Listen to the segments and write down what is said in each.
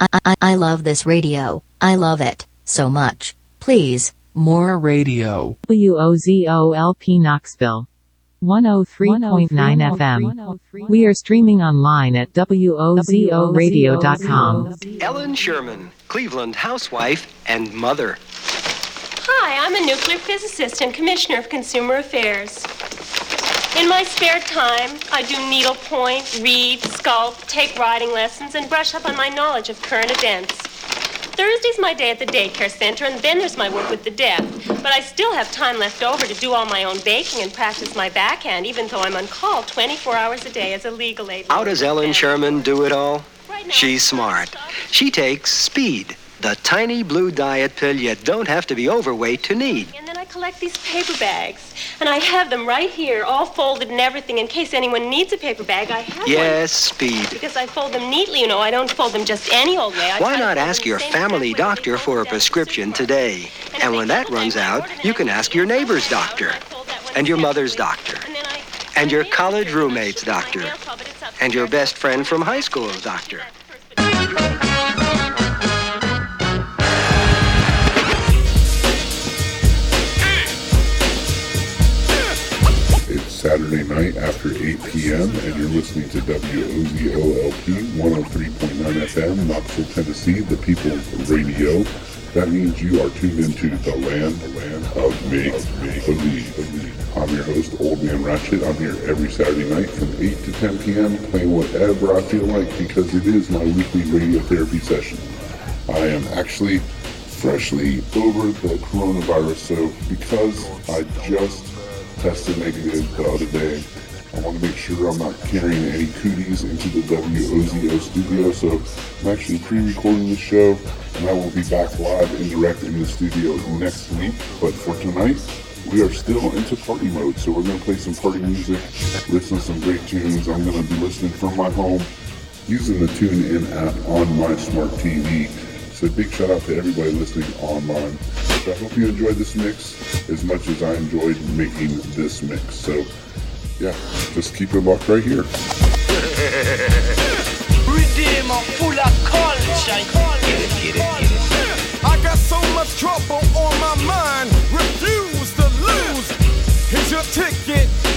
I, I, I love this radio. I love it so much. Please, more radio. WOZOLP Knoxville. 103.9 FM. We are streaming online at WOZORadio.com. Ellen Sherman, Cleveland housewife and mother. Hi, I'm a nuclear physicist and commissioner of consumer affairs. In my spare time, I do needlepoint, read, sculpt, take riding lessons, and brush up on my knowledge of current events. Thursday's my day at the daycare center, and then there's my work with the deaf. But I still have time left over to do all my own baking and practice my backhand, even though I'm on call 24 hours a day as a legal aid. How does Ellen Sherman do it all? Right now, She's smart. She takes Speed, the tiny blue diet pill you don't have to be overweight to need. And then I collect these paper bags, and I have them right here, all folded and everything, in case anyone needs a paper bag. I have one. Yes, Speed. Because I fold them neatly, you know. I don't fold them just any old way. I Why not ask your family doctor for a fold down the prescription today? And when that runs out, you can ask your neighbor's doctor, and your mother's doctor, and your college roommate's doctor, and your best friend from high school's doctor. Saturday night after 8 p.m. and you're listening to WOZOLP 103.9 FM, Knoxville, Tennessee, the People's Radio. That means you are tuned into the land, the land of make, make believe. I'm your host, Old Man Ratchet. I'm here every Saturday night from 8 to 10 p.m. playing whatever I feel like because it is my weekly radiotherapy session. I am actually freshly over the coronavirus, so because I just tested negative the other day. I want to make sure I'm not carrying any cooties into the WOZO studio, so I'm actually pre-recording the show, and I will be back live and direct in the studio next week. But for tonight, we are still into party mode, so we're going to play some party music, listen to some great tunes. I'm going to be listening from my home using the TuneIn app on my smart TV. So big shout out to everybody listening online. So I hope you enjoyed this mix as much as I enjoyed making this mix. So yeah, just keep it locked right here. Redeemer full of culture. I got so much trouble on my mind. Refuse to lose. Here's your ticket.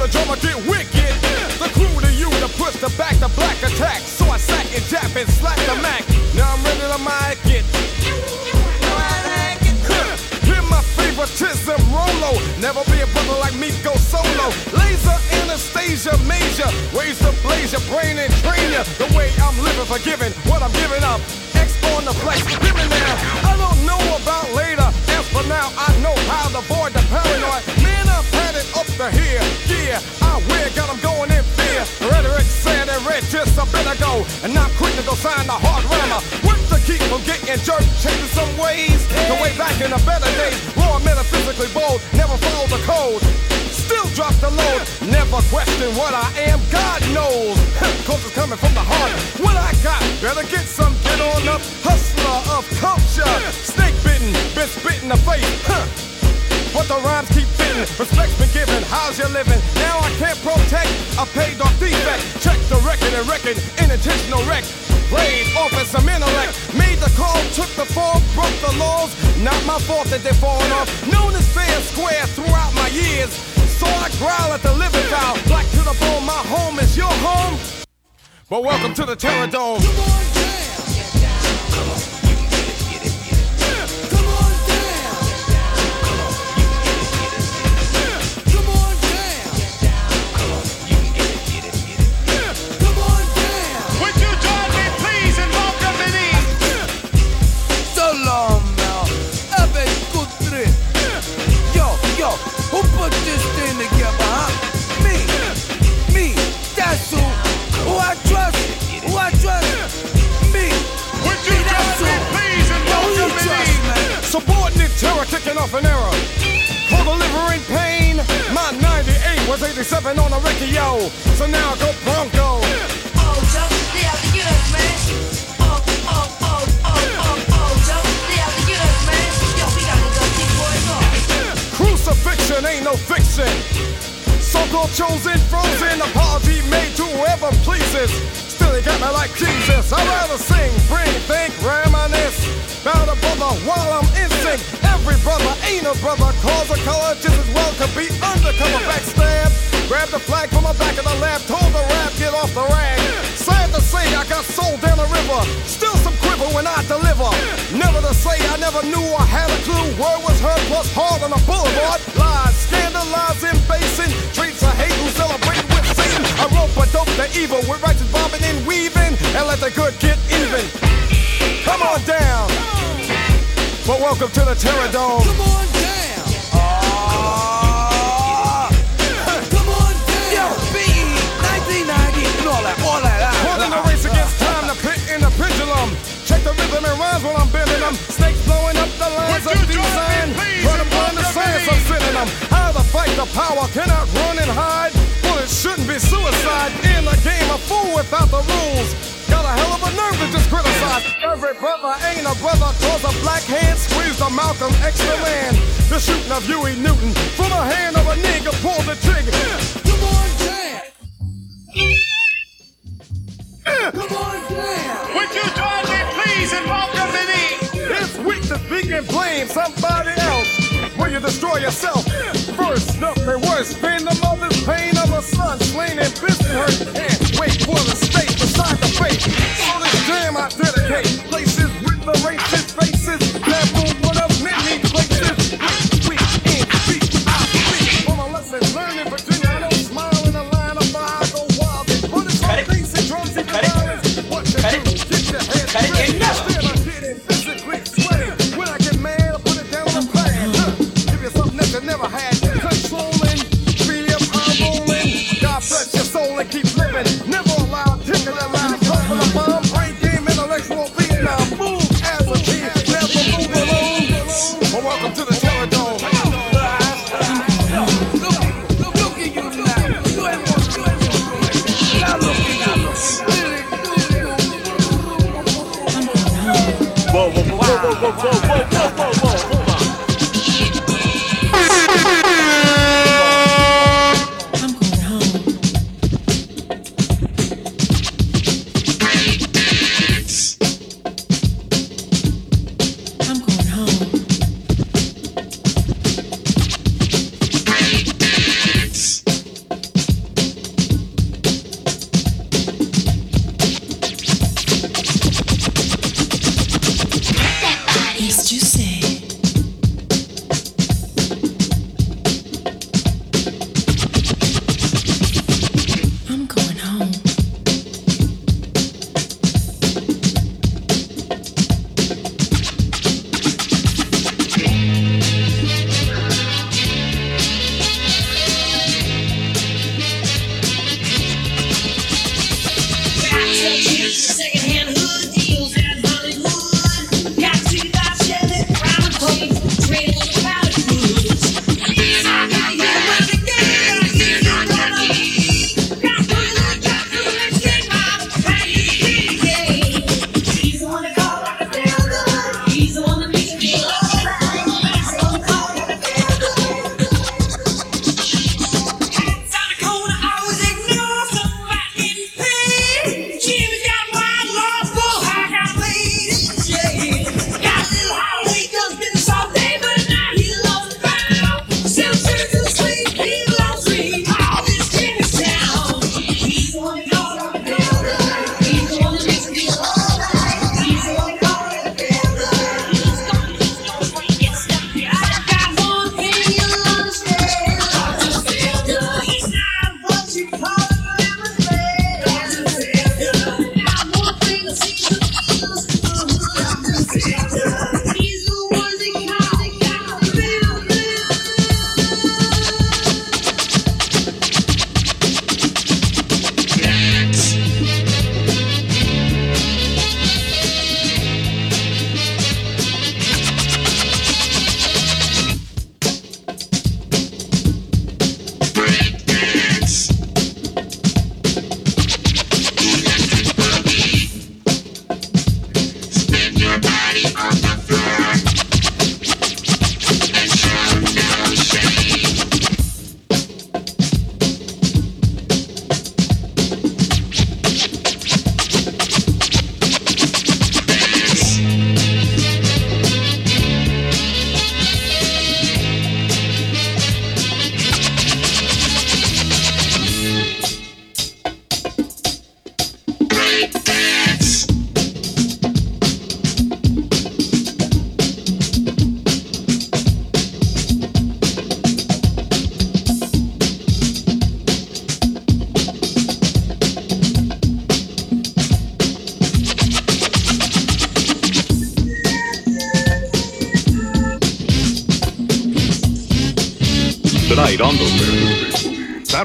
The drummer get wicked. The crew to you to push the back the black attack. So I sack and jab and slack the Mac. Now I'm ready to mic it. Hear my favoritism, Rolo. Never be a brother like me, go solo. Laser Anastasia Major. Ways to blaze your brain and train you. The way I'm living, forgiving what I'm giving up. X on the flex, give me now. I don't know about later. As for now, I know how to avoid the paranoid. Man, to here. Yeah, I wear, got 'em going in fear. Rhetoric said and read just a bit ago. And I'm quick to go sign the hard rammer. Work to keep from getting jerked, changing some ways. The way back in the better days. Raw, metaphysically bold, never follow the code. Still drop the load, never question what I am, God knows. Cause it's coming from the heart. What I got, better get some, get on up. Hustler of culture, snake bitten, been spit in the face. Huh. But the rhymes keep fitting, respect's been given, how's you living? Now I can't protect a paid off defect. Check the record and record, intentional wreck. Played off as some intellect, made the call, took the fall, broke the laws. Not my fault that they're falling off. Known as fair square throughout my years. So I growl at the living foul. Black to the bone, my home is your home. But welcome to the Terror Dome. Kicking off an era. For delivering pain, my 98 was 87 on a Ricky yo. So now I go Bronco. Crucifixion ain't no fiction. So-called chosen, frozen, apology made to whoever pleases really got me like Jesus. I'd rather sing, bring, think, reminisce. Bound a brother while I'm in sync. Every brother ain't a brother. Cause a color just as well could be undercover backstab. Grab the flag from the back of the lab. Told the rap, get off the rag. Sad to say, I got sold down the river. Still some quiver when I deliver. Never to say I never knew I had a clue. Word was heard, plus hard on the boulevard. Lies, scandalizing, facing Treats I hate who celebrate. I rope a dope the evil with righteous bobbing and weaving, and let the good get even. Come on down. But welcome to the Terror Dome. Come on down. Ah. Come on down. Yo, BE, 1990, and all that, all that. Holding the race against time, the pit in the pendulum. Check the rhythm and rhymes while I'm bending them. Snakes blowing up the lines of design. To find the science I'm sending them. How to fight the power, cannot run and hide. Be suicide. In the game, a fool without the rules. Got a hell of a nerve to just criticize. Every brother ain't a brother, cause a black hand squeezed a Malcolm X the man. The shooting of Huey Newton from the hand of a nigga pulled the trigger. Come on down. Come on down. Would you join me, please, and welcome the... It's weak to speak and blame somebody else. You destroy yourself? First, nothing worse. Pain the mother's pain of a son slain and business hurt. Can't wait for the state beside the fate. So this jam I dedicate. Places with the racist I'm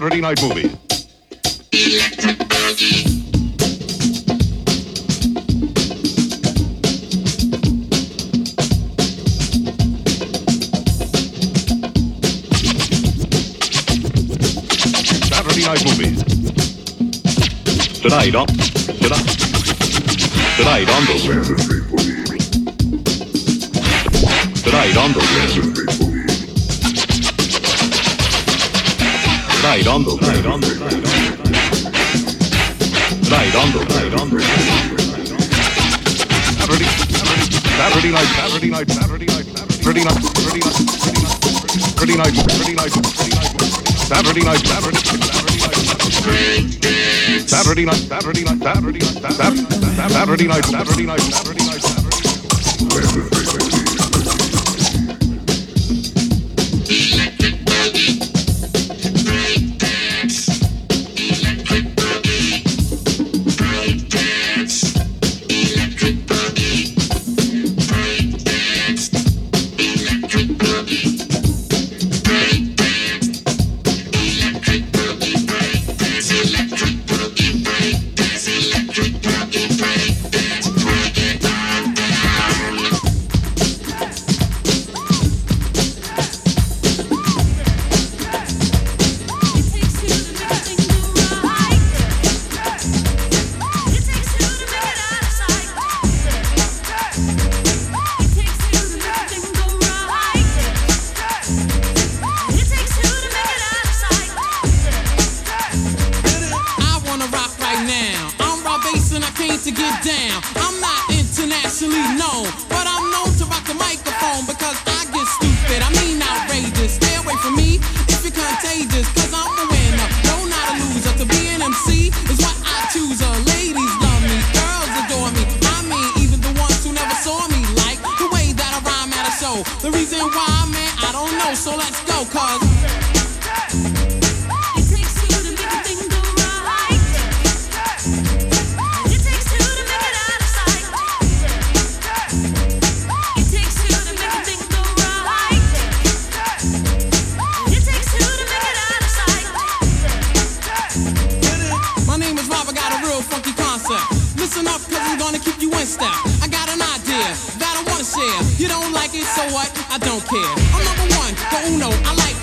Saturday Night Movie. Saturday Night movie. Tonight on tonight, tonight on the tonight on the Right on the right on the right on the right on the Saturday Saturday night Saturday night Saturday night Saturday night Saturday night Saturday night Saturday night Saturday night Saturday night Saturday night Saturday night Saturday night Saturday night Saturday night Saturday night Saturday night know what? I don't care. I'm number one, the uno. I like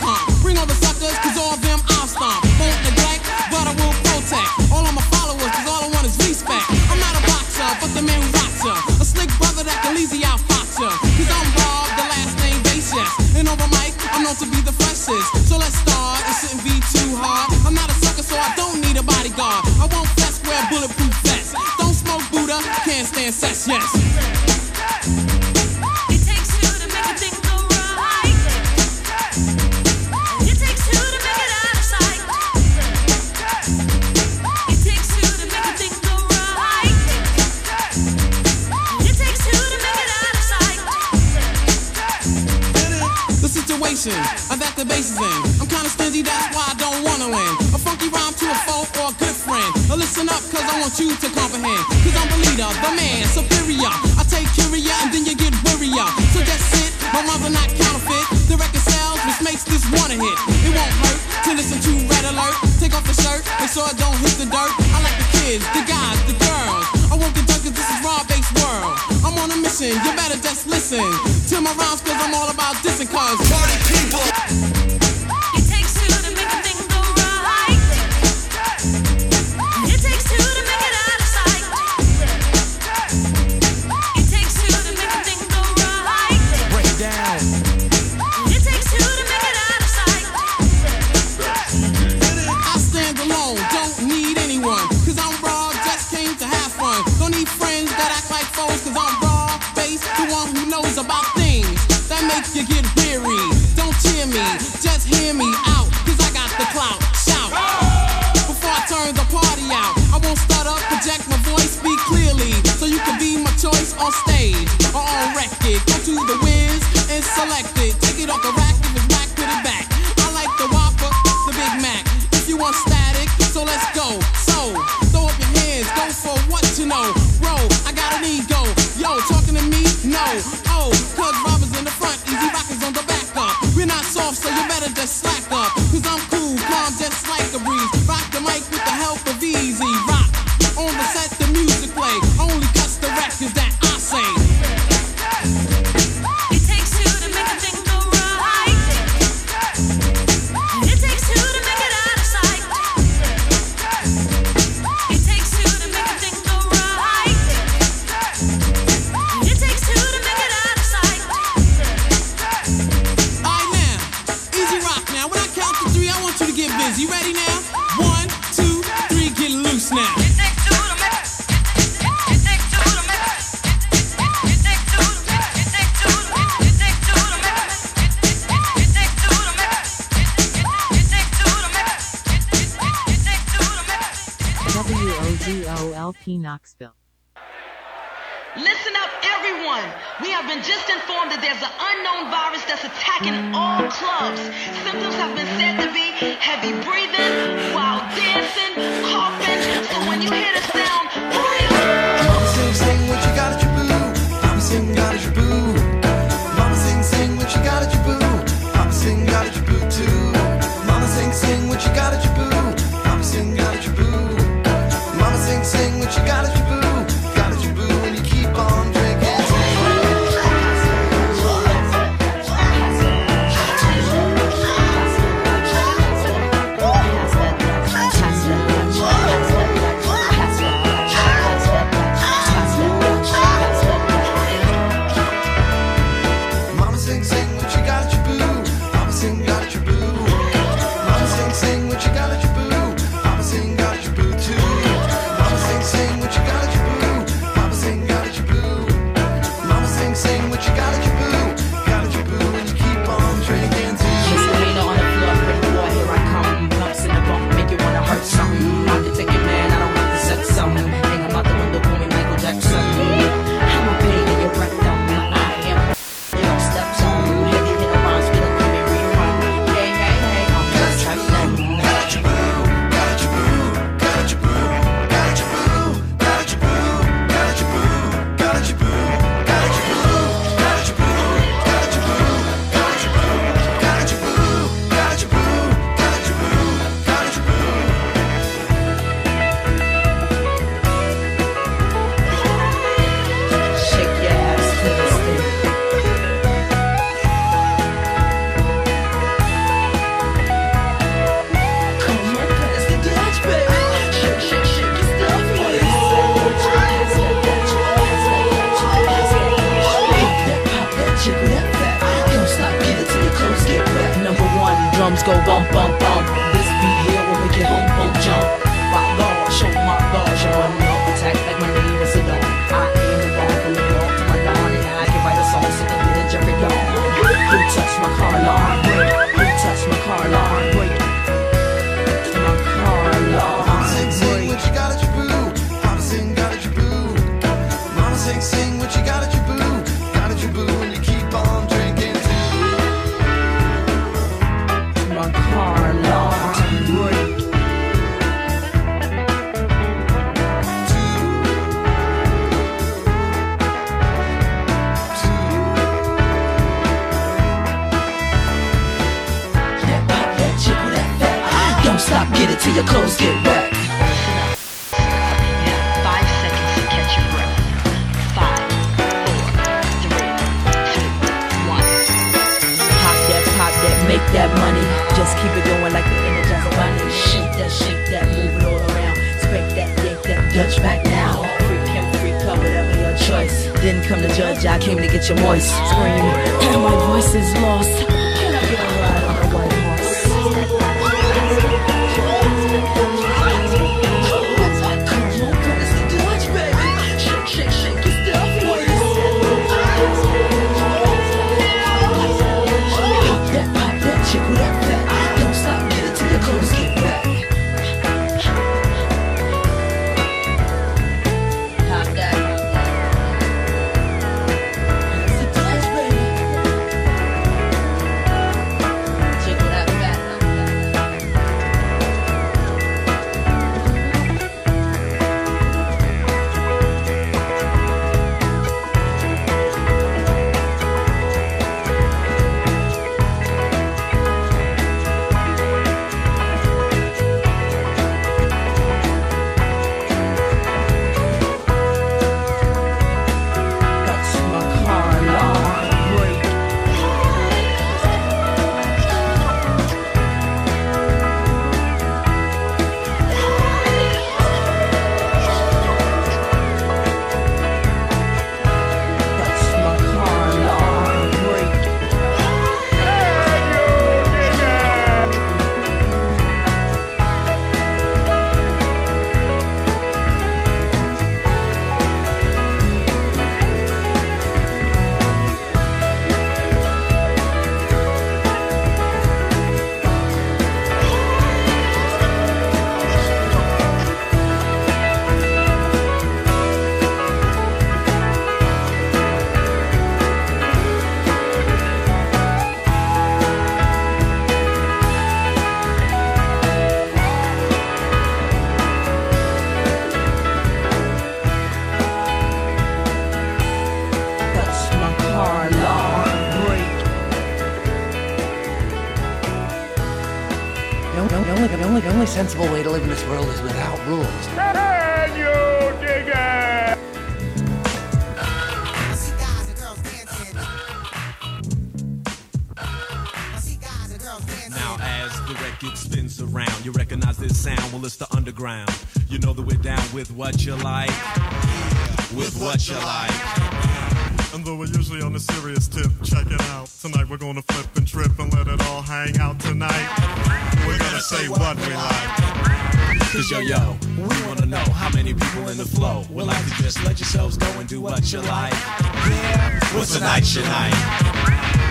what's your night?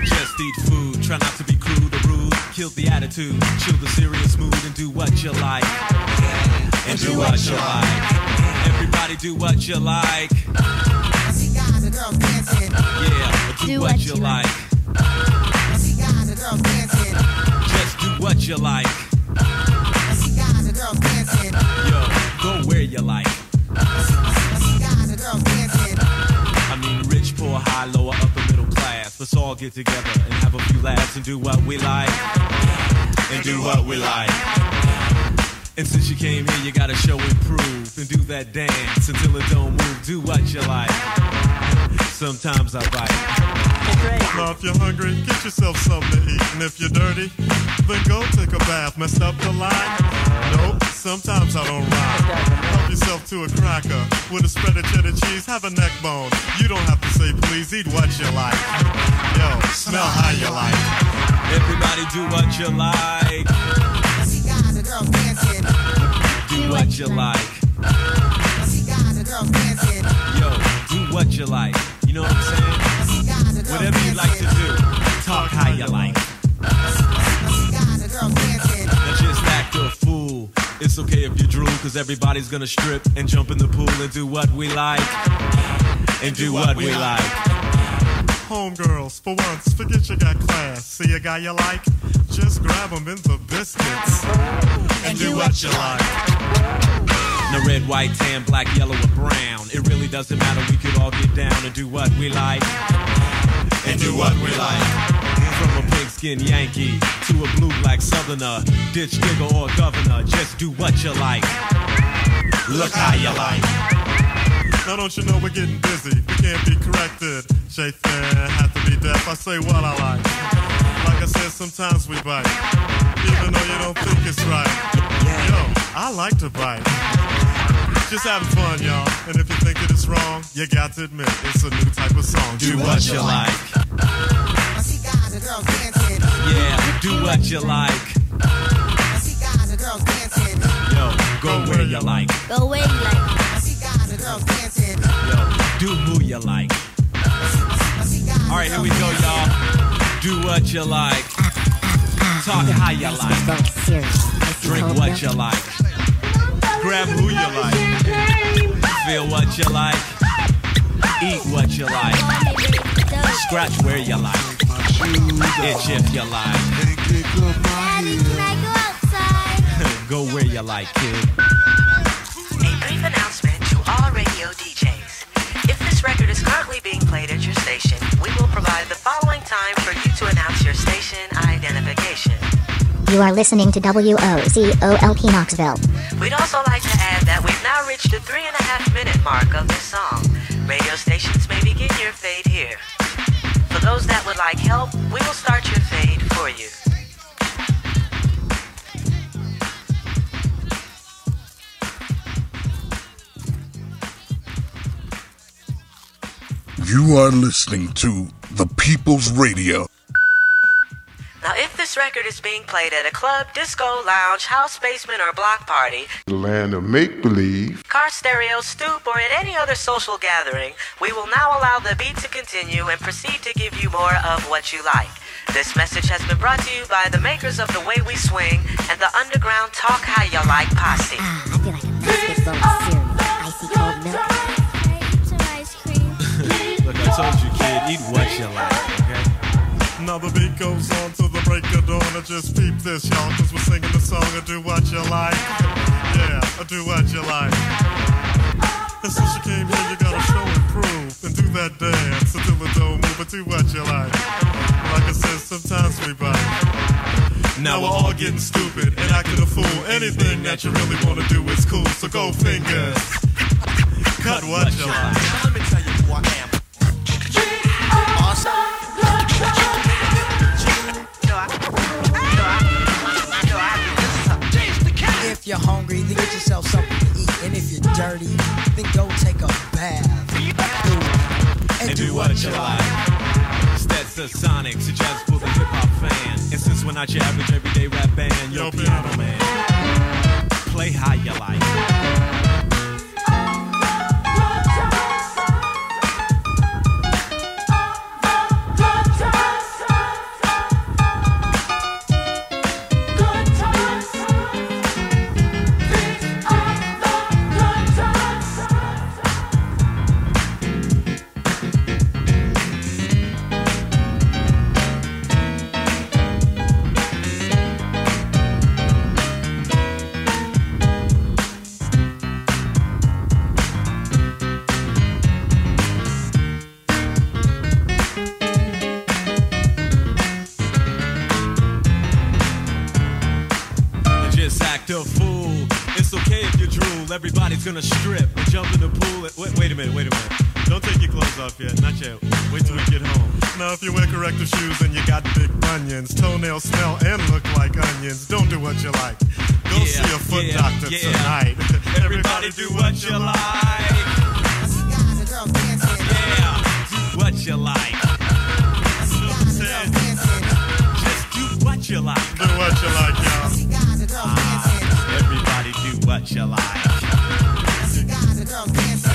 Just eat food, try not to be crude or rude. Kill the attitude, chill the serious mood, and do what you like. And do what you like. Everybody do what you like. Yeah, do what you like. like. I see guys and girls dancing. Just do what you like. I see guys and girls dancing. Yo, go where you like. High, lower, upper, middle class. Let's all get together and have a few laughs and do what we like. And do what we like. And since you came here, you gotta show and prove and do that dance until it don't move. Do what you like. Sometimes I bite. Now, if you're hungry, get yourself something to eat. And if you're dirty, then go take a bath. Messed up the line? Nope, sometimes I don't rhyme. Help yourself to a cracker with a spread of cheddar cheese. Have a neck bone. You don't have to say please, eat what you like. Yo, smell how you like. Everybody do what you like. See guys and girls dancing. Do what you like. See guys and girls dancing. Yo, do what you like. You know what I'm saying? Whatever you like to do, talk how you like. It's okay if you drool, cause everybody's gonna strip and jump in the pool and do what we like. And do what we like. Homegirls, for once, forget you got class. See a guy you like? Just grab him in the biscuits. And do what you like. Now red, white, tan, black, yellow, or brown. It really doesn't matter, we could all get down and do what we like. And do what we like. From a pigskin Yankee to a blue black southerner, ditch digger or governor, just do what you like. Look how you like. Now don't you know we're getting busy? We can't be corrected. Fair had to be deaf. I say what I like. Like I said, sometimes we bite, even though you don't think it's right. Yo, I like to bite. Just having fun, y'all. And if you think it is wrong, you got to admit it's a new type of song. Do what you like. Yeah, do what you like. Yo, go where you like. Go where you like. I see guys and girls dancing. Yo, do who you like. All right, here we go, y'all. Do what you like. Talk how you like. Drink what you like. Grab who you like. Feel what you like. Eat what you like. Scratch where you like. Itch if you like. Daddy, can I go outside? Go where you like, kid. A brief announcement to all radio DJs. If this record is currently being played at your station, we will provide the following time for you to announce your station identification. You are listening to WOZOLP Knoxville. We'd also like to add that we've now reached the three and a half minute mark of this song. Radio stations may begin your fade here. Those that would like help, we will start your fade for you. You are listening to The People's Radio. Now, if this record is being played at a club, disco, lounge, house basement, or block party, The land of make believe. car stereo, stoop, or at any other social gathering, we will now allow the beat to continue and proceed to give you more of what you like. This message has been brought to you by the makers of The Way We Swing and the Underground Talk How You Like posse. Ah, I feel like a biscuit bowl cereal, icy cold milk. Look, I told you, kid, eat what you like, okay? Now the beat goes on till the break of dawn. I just peep this, y'all, cause we're singing the song of do what you like. Yeah, I do what you like. And since you came here, you gotta show and prove and do that dance until it don't move, but do what you like. Like I said, sometimes we bite. Now we're all getting stupid and acting a fool. Anything that you really wanna do is cool, so go fingers. Cut what you like. You're hungry, then get yourself something to eat. And if you're dirty, then go take a bath. and do what you like. That's the Sonic, suggest for the hip hop fan. And since we're not your average everyday rap band, yo, piano man, play how you like. Act a fool. It's okay if you drool. Everybody's gonna strip and jump in the pool. Wait, wait a minute, wait a minute. Don't take your clothes off yet. Not yet. Wait till we get home. Now if you wear corrective shoes and you got big bunions, toenails smell and look like onions, don't do what you like. Go Yeah, see a foot yeah, doctor yeah. tonight. Everybody do what you like. Yeah, what you like. Just do what you like. Do what you like, y'all. Ah, everybody do what you like. Girls dancing,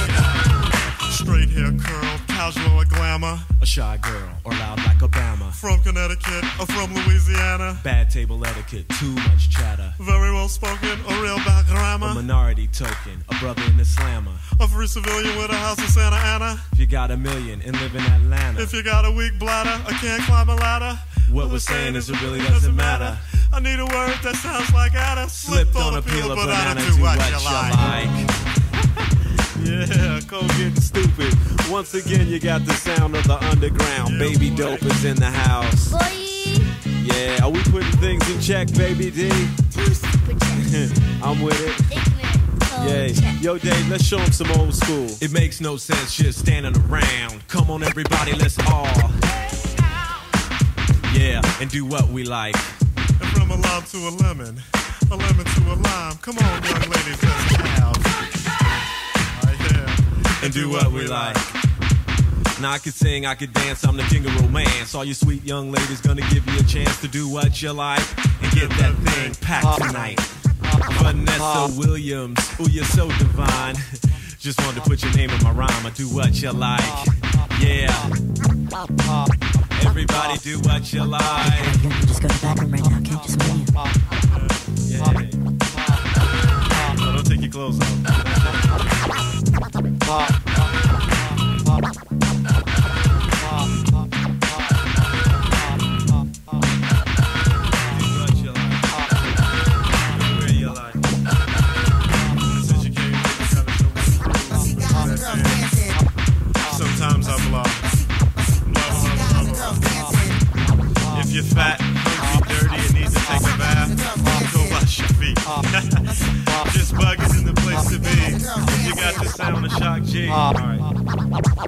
Straight hair curl, casual or glamour. A shy girl or loud like Obama. From Connecticut or from Louisiana. Bad table etiquette, too much chatter. Very well spoken or real bad A minority token, a brother in the slammer. A free civilian with a house in Santa Ana. If you got a million and live in Atlanta, If you got a weak bladder I can't climb a ladder. What we're saying is it really doesn't matter. I need a word that sounds like Anna. Slipped on a peel of but I banana, don't do do what what you you like. like. Yeah, Cole getting stupid. Once again, you got the sound of the underground. Baby dope is in the house. Yeah, are we putting things in check, baby D? I'm with it. Yeah, yo, Dave, let's show show 'em some old school. It makes no sense just standing around. Come on, everybody, let's all. Yeah, and do what we like. And from a lime to a lemon, a lemon to a lime. Come on, young ladies, let's have. Right here. and do what we like. Now I could sing, I could dance, I'm the king of romance. All you sweet young ladies gonna give you a chance to do what you like and get that thing packed tonight. Vanessa Williams, ooh, you're so divine. Just wanted to put your name in my rhyme. I do what you like. Yeah. Everybody do what you like. Just go to the bathroom right now, okay? Just wait here. Yeah. No, don't take your clothes off.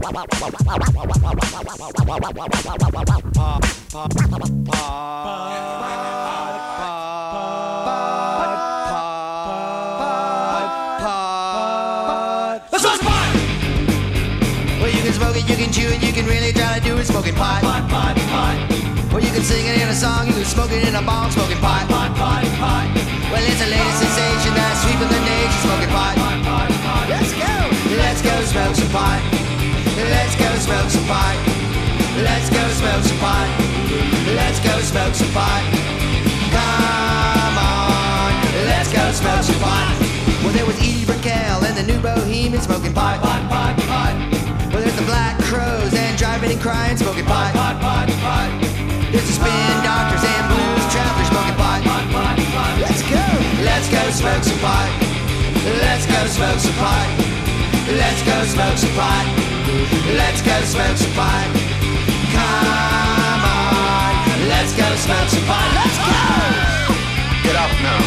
You can smoke it, you can chew it, you can really try to do it smoking pot. Pot, pot, pot. Well, you can sing it in a song, you can smoke it in a smoking pot. Pot, pot, pot. Well, it's a latest sensation that's sweeping the nation, smoking pot. Pot, pot, pot. Let's go! Let's go smoke some pot. Let's go smoke some pot. Let's go smoke some pot. Let's go smoke some pot. Come on, let's go smoke some pot. Well, there was Edie Brickell and the new bohemian smoking pot. Pot, pot, pot. Well, there's the Black Crowes and Drivin' N' Cryin' smoking pot. Pot, pot, pot. There's the spin doctors and blues travelers smoking pot. Pot, pot, pot. Let's go. Let's go smoke some pot. Let's go smoke some pot. Let's go smoke some pot. Let's go smell some pie. Come on, let's go smell some pie. Let's go! Get up now.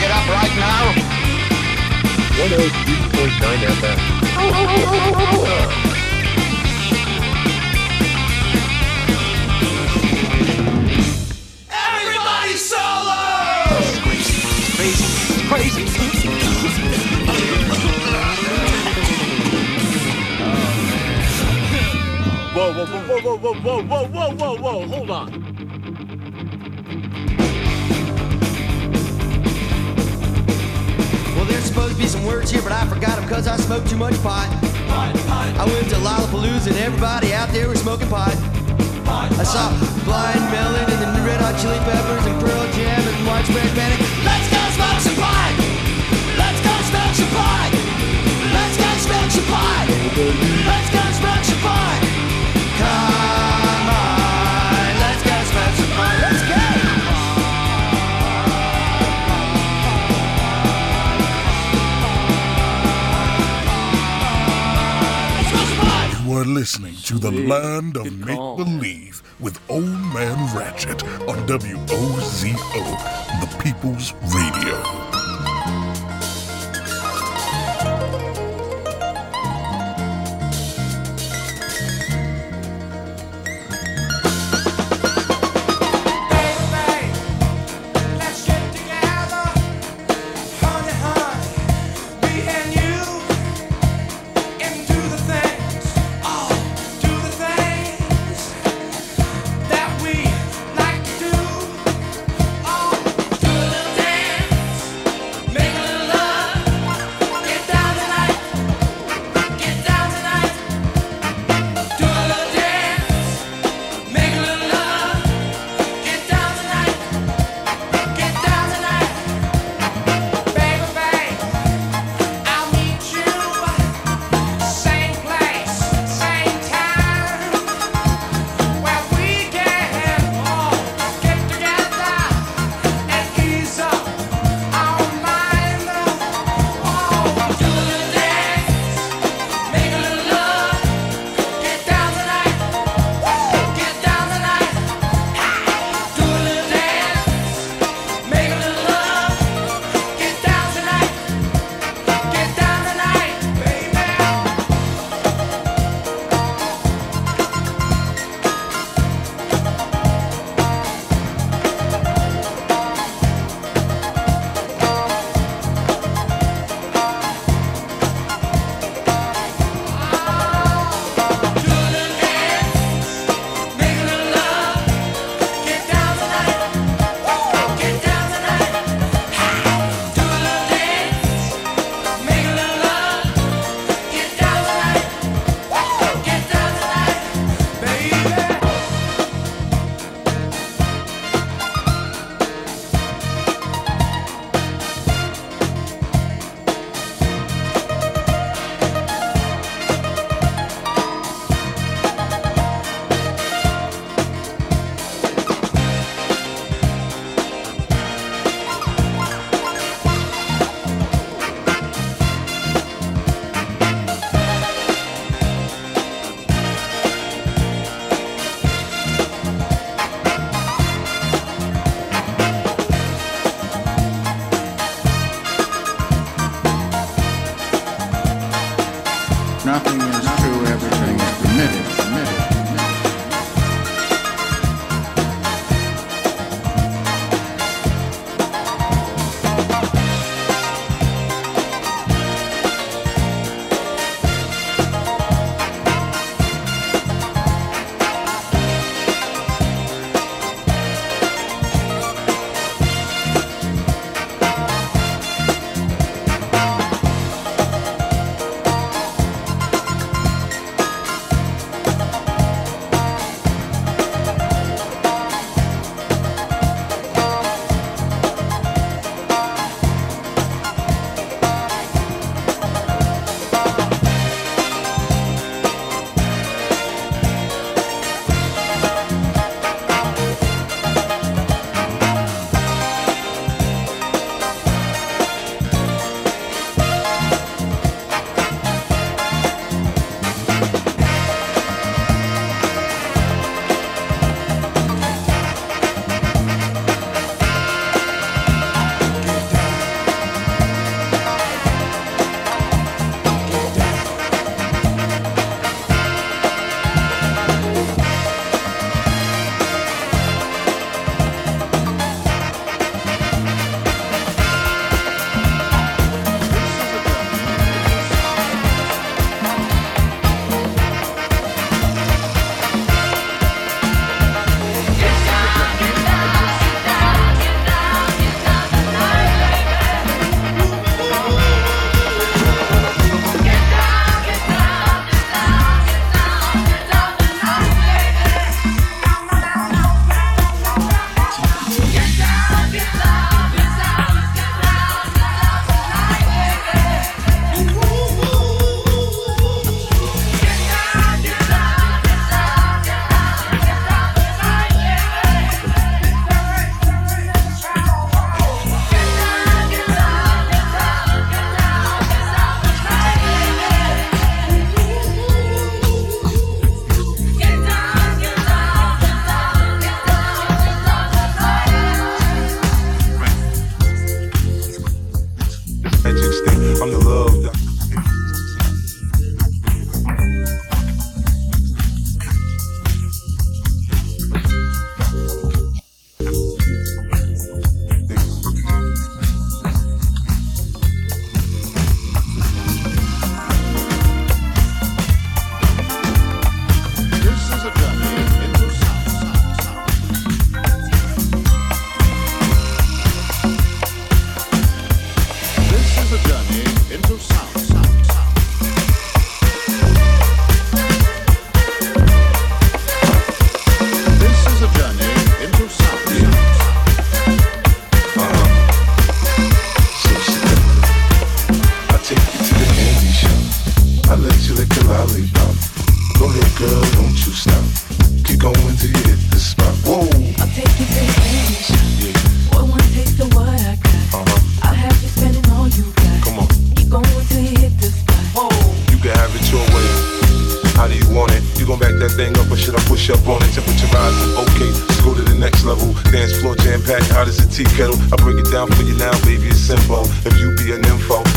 Get up right now. 103.9 FM. Oh, oh, oh, oh. oh, oh. Whoa, whoa, whoa, whoa, whoa, whoa, whoa, whoa, whoa, hold on. Well, there's supposed to be some words here, but I forgot them because I smoked too much pot. I went to Lollapalooza and everybody out there was smoking pot. I saw Blind Melon and the Red Hot Chili Peppers and Pearl Jam and Widespread Panic. Let's go smoke some pot! Let's go smoke some pot! Let's go smoke some pot! Let's go smoke some pot! Are listening to the land of make believe with Old Man Ratchet on WOZO, the People's Radio.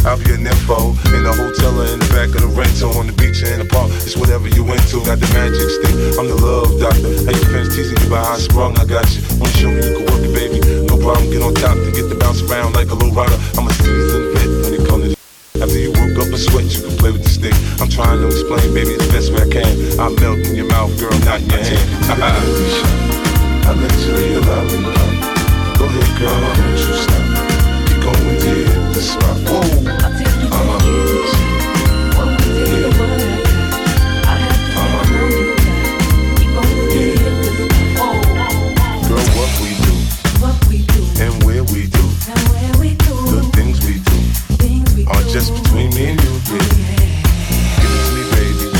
I'll be an info. In the hotel or in the back of the rental, on the beach or in the park, it's whatever you into. Got the magic stick, I'm the love doctor. Hey, your friends teasing you about how I sprung, I got you. Wanna show me you can work it, baby? No problem, get on top to get the bounce around like a low rider. I'm a seasoned vet when it comes to after you woke up a sweat, you can play with the stick. I'm trying to explain, baby, the best way I can. I melt in your mouth, girl, not in your hand. I let you love in Go ahead, girl, want you stop. I'm a music Girl what we do and where we do The things we do are just between me and you, baby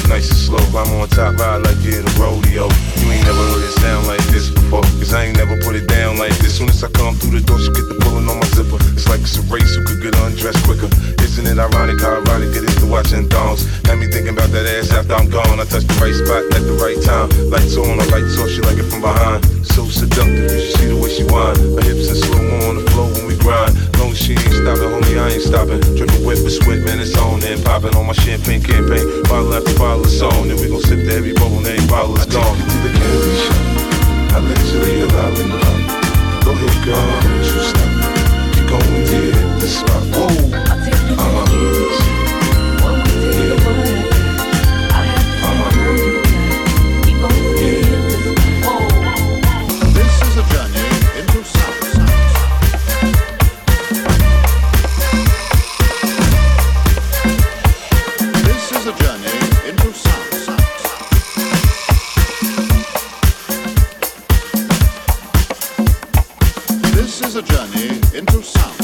Nice and slow, I'm on top, ride like you're a rodeo. You ain't never heard sound like this before, cause I ain't never put it down like this. Soon as I come through the door, she get the pulling on my zipper. It's like it's a race, who could get undressed quicker. Isn't it ironic how erotic it is to watching thongs? Had me thinking about that ass after I'm gone. I touch the right spot at the right time. Lights on, I lights off, she like it from behind. So seductive, you should see the way she whine. Her hips in slow on the floor when we grind. Long as she ain't stopping, homie, I ain't stopping. Dripping wet with sweat, man, it's on and popping on my champagne campaign. Bottle after bottle is on, and we gon' sip to every bubble, name bottle is gone. To the candy shop, I love. Go ahead, you stop. Keep going you hit the spot. A journey into sound.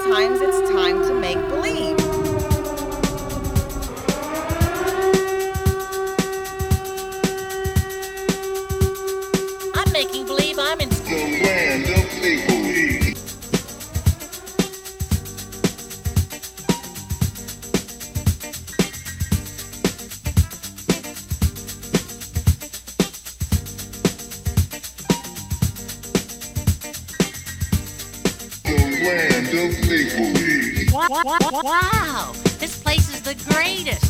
sometimes it's time to make believe. wow, this place is the greatest.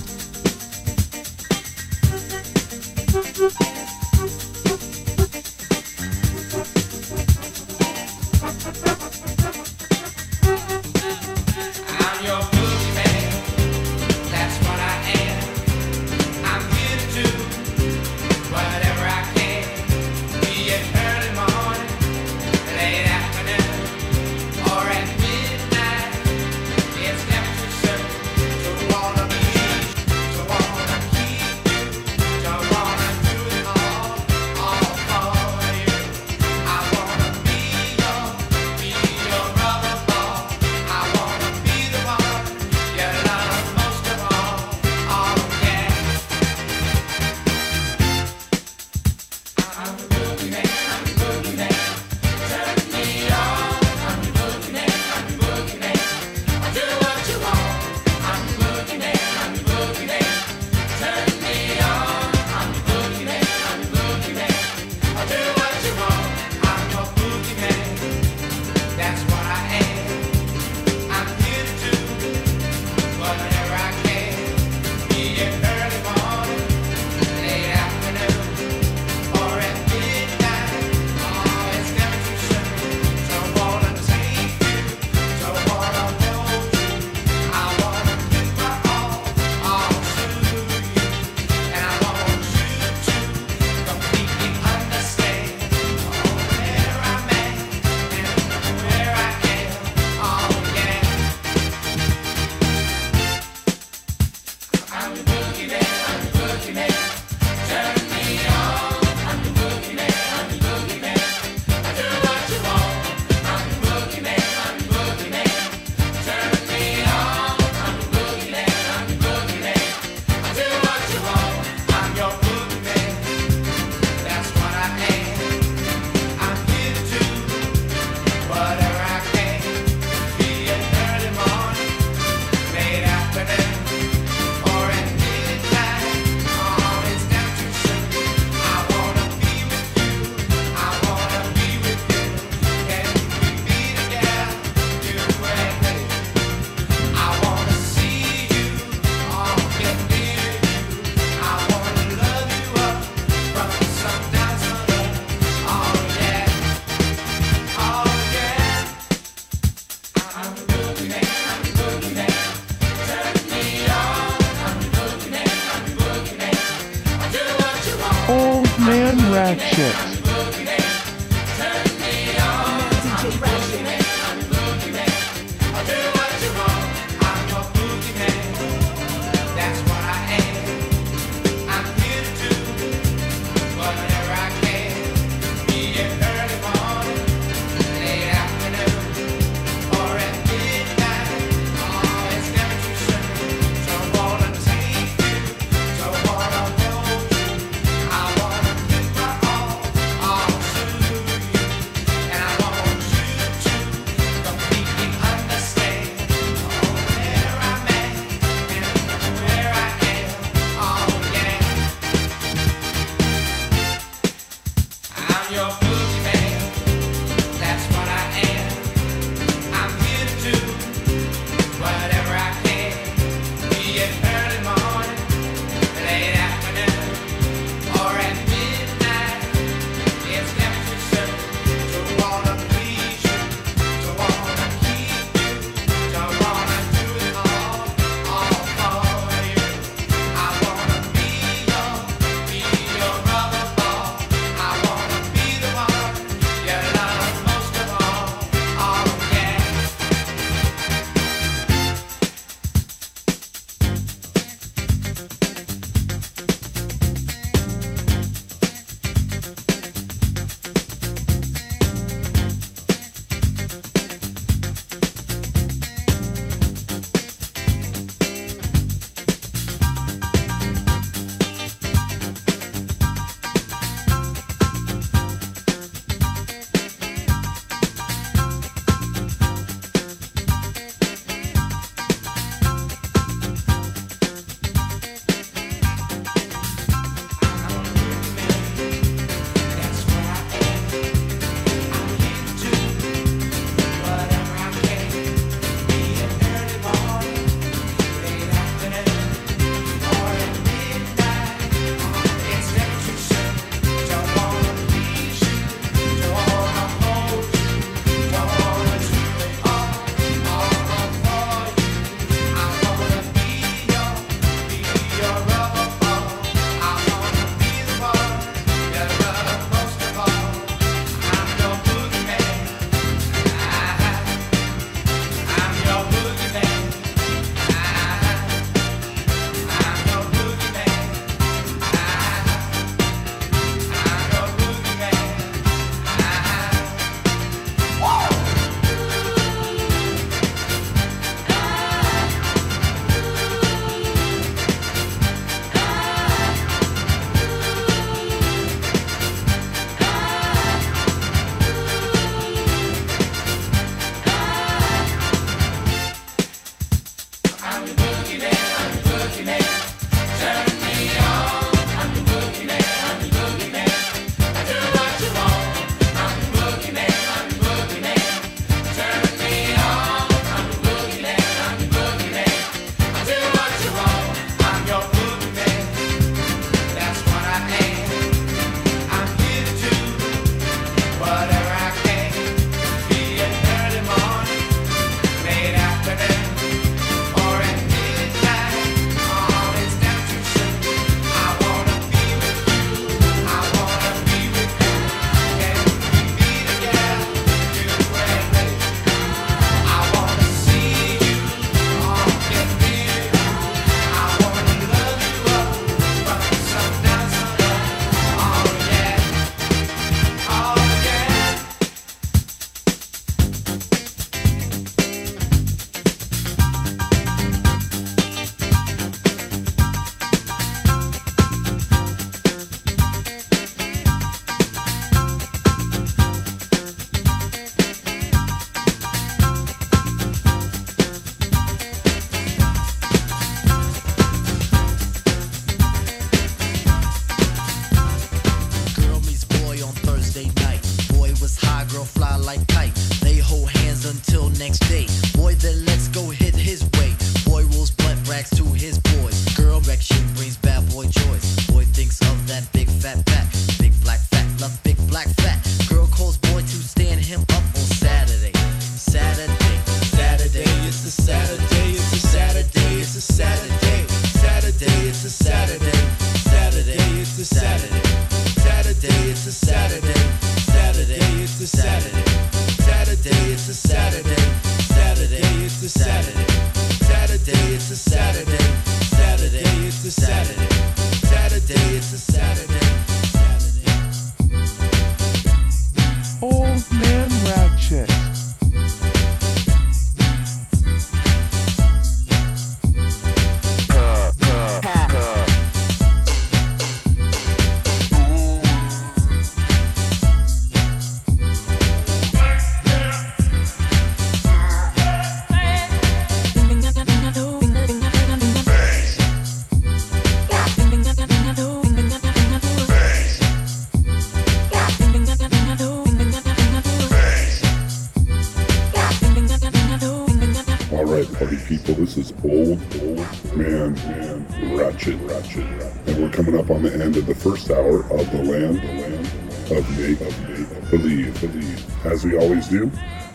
Coming up on the end of the first hour of the land, the land of make, of make, believe, believe. As we always do,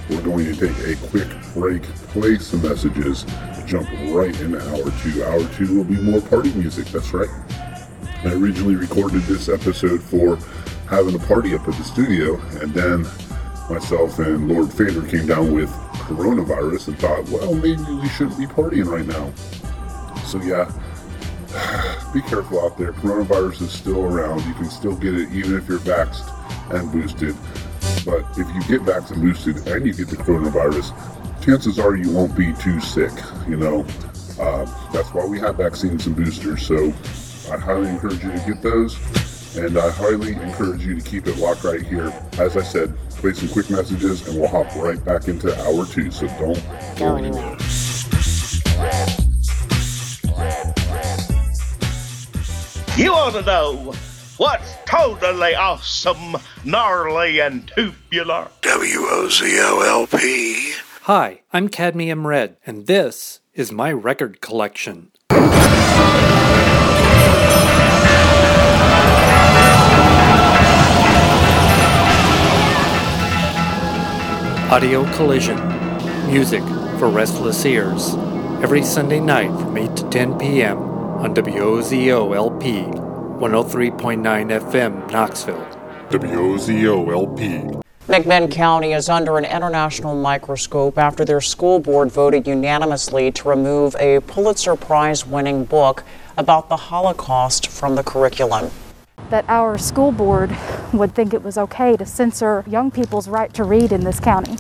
we're going to take a quick break, play some messages, jump right into hour two. Hour two will be more party music, that's right. I originally recorded this episode for having a party up at the studio, and then myself and Lord Fader came down with coronavirus and thought, well, maybe we shouldn't be partying right now. So, yeah, be careful out there. Coronavirus is still around. You can still get it even if you're vaxxed and boosted. But if you get vaxxed and boosted and you get the coronavirus, chances are you won't be too sick, you know. Uh, that's why we have vaccines and boosters. So I highly encourage you to get those. And I highly encourage you to keep it locked right here. As I said, play some quick messages and we'll hop right back into hour two. So don't go anywhere. You to know what's totally awesome, gnarly, and tubular. WOZOLP. Hi, I'm Cadmium Red, and this is my record collection. Audio Collision. Music for restless ears. Every Sunday night from 8 to 10 p.m. on WOZOLP 103.9 FM, Knoxville. WOZOLP. McMinn County is under an international microscope after their school board voted unanimously to remove a Pulitzer Prize winning book about the Holocaust from the curriculum. that our school board would think it was okay to censor young people's right to read in this county.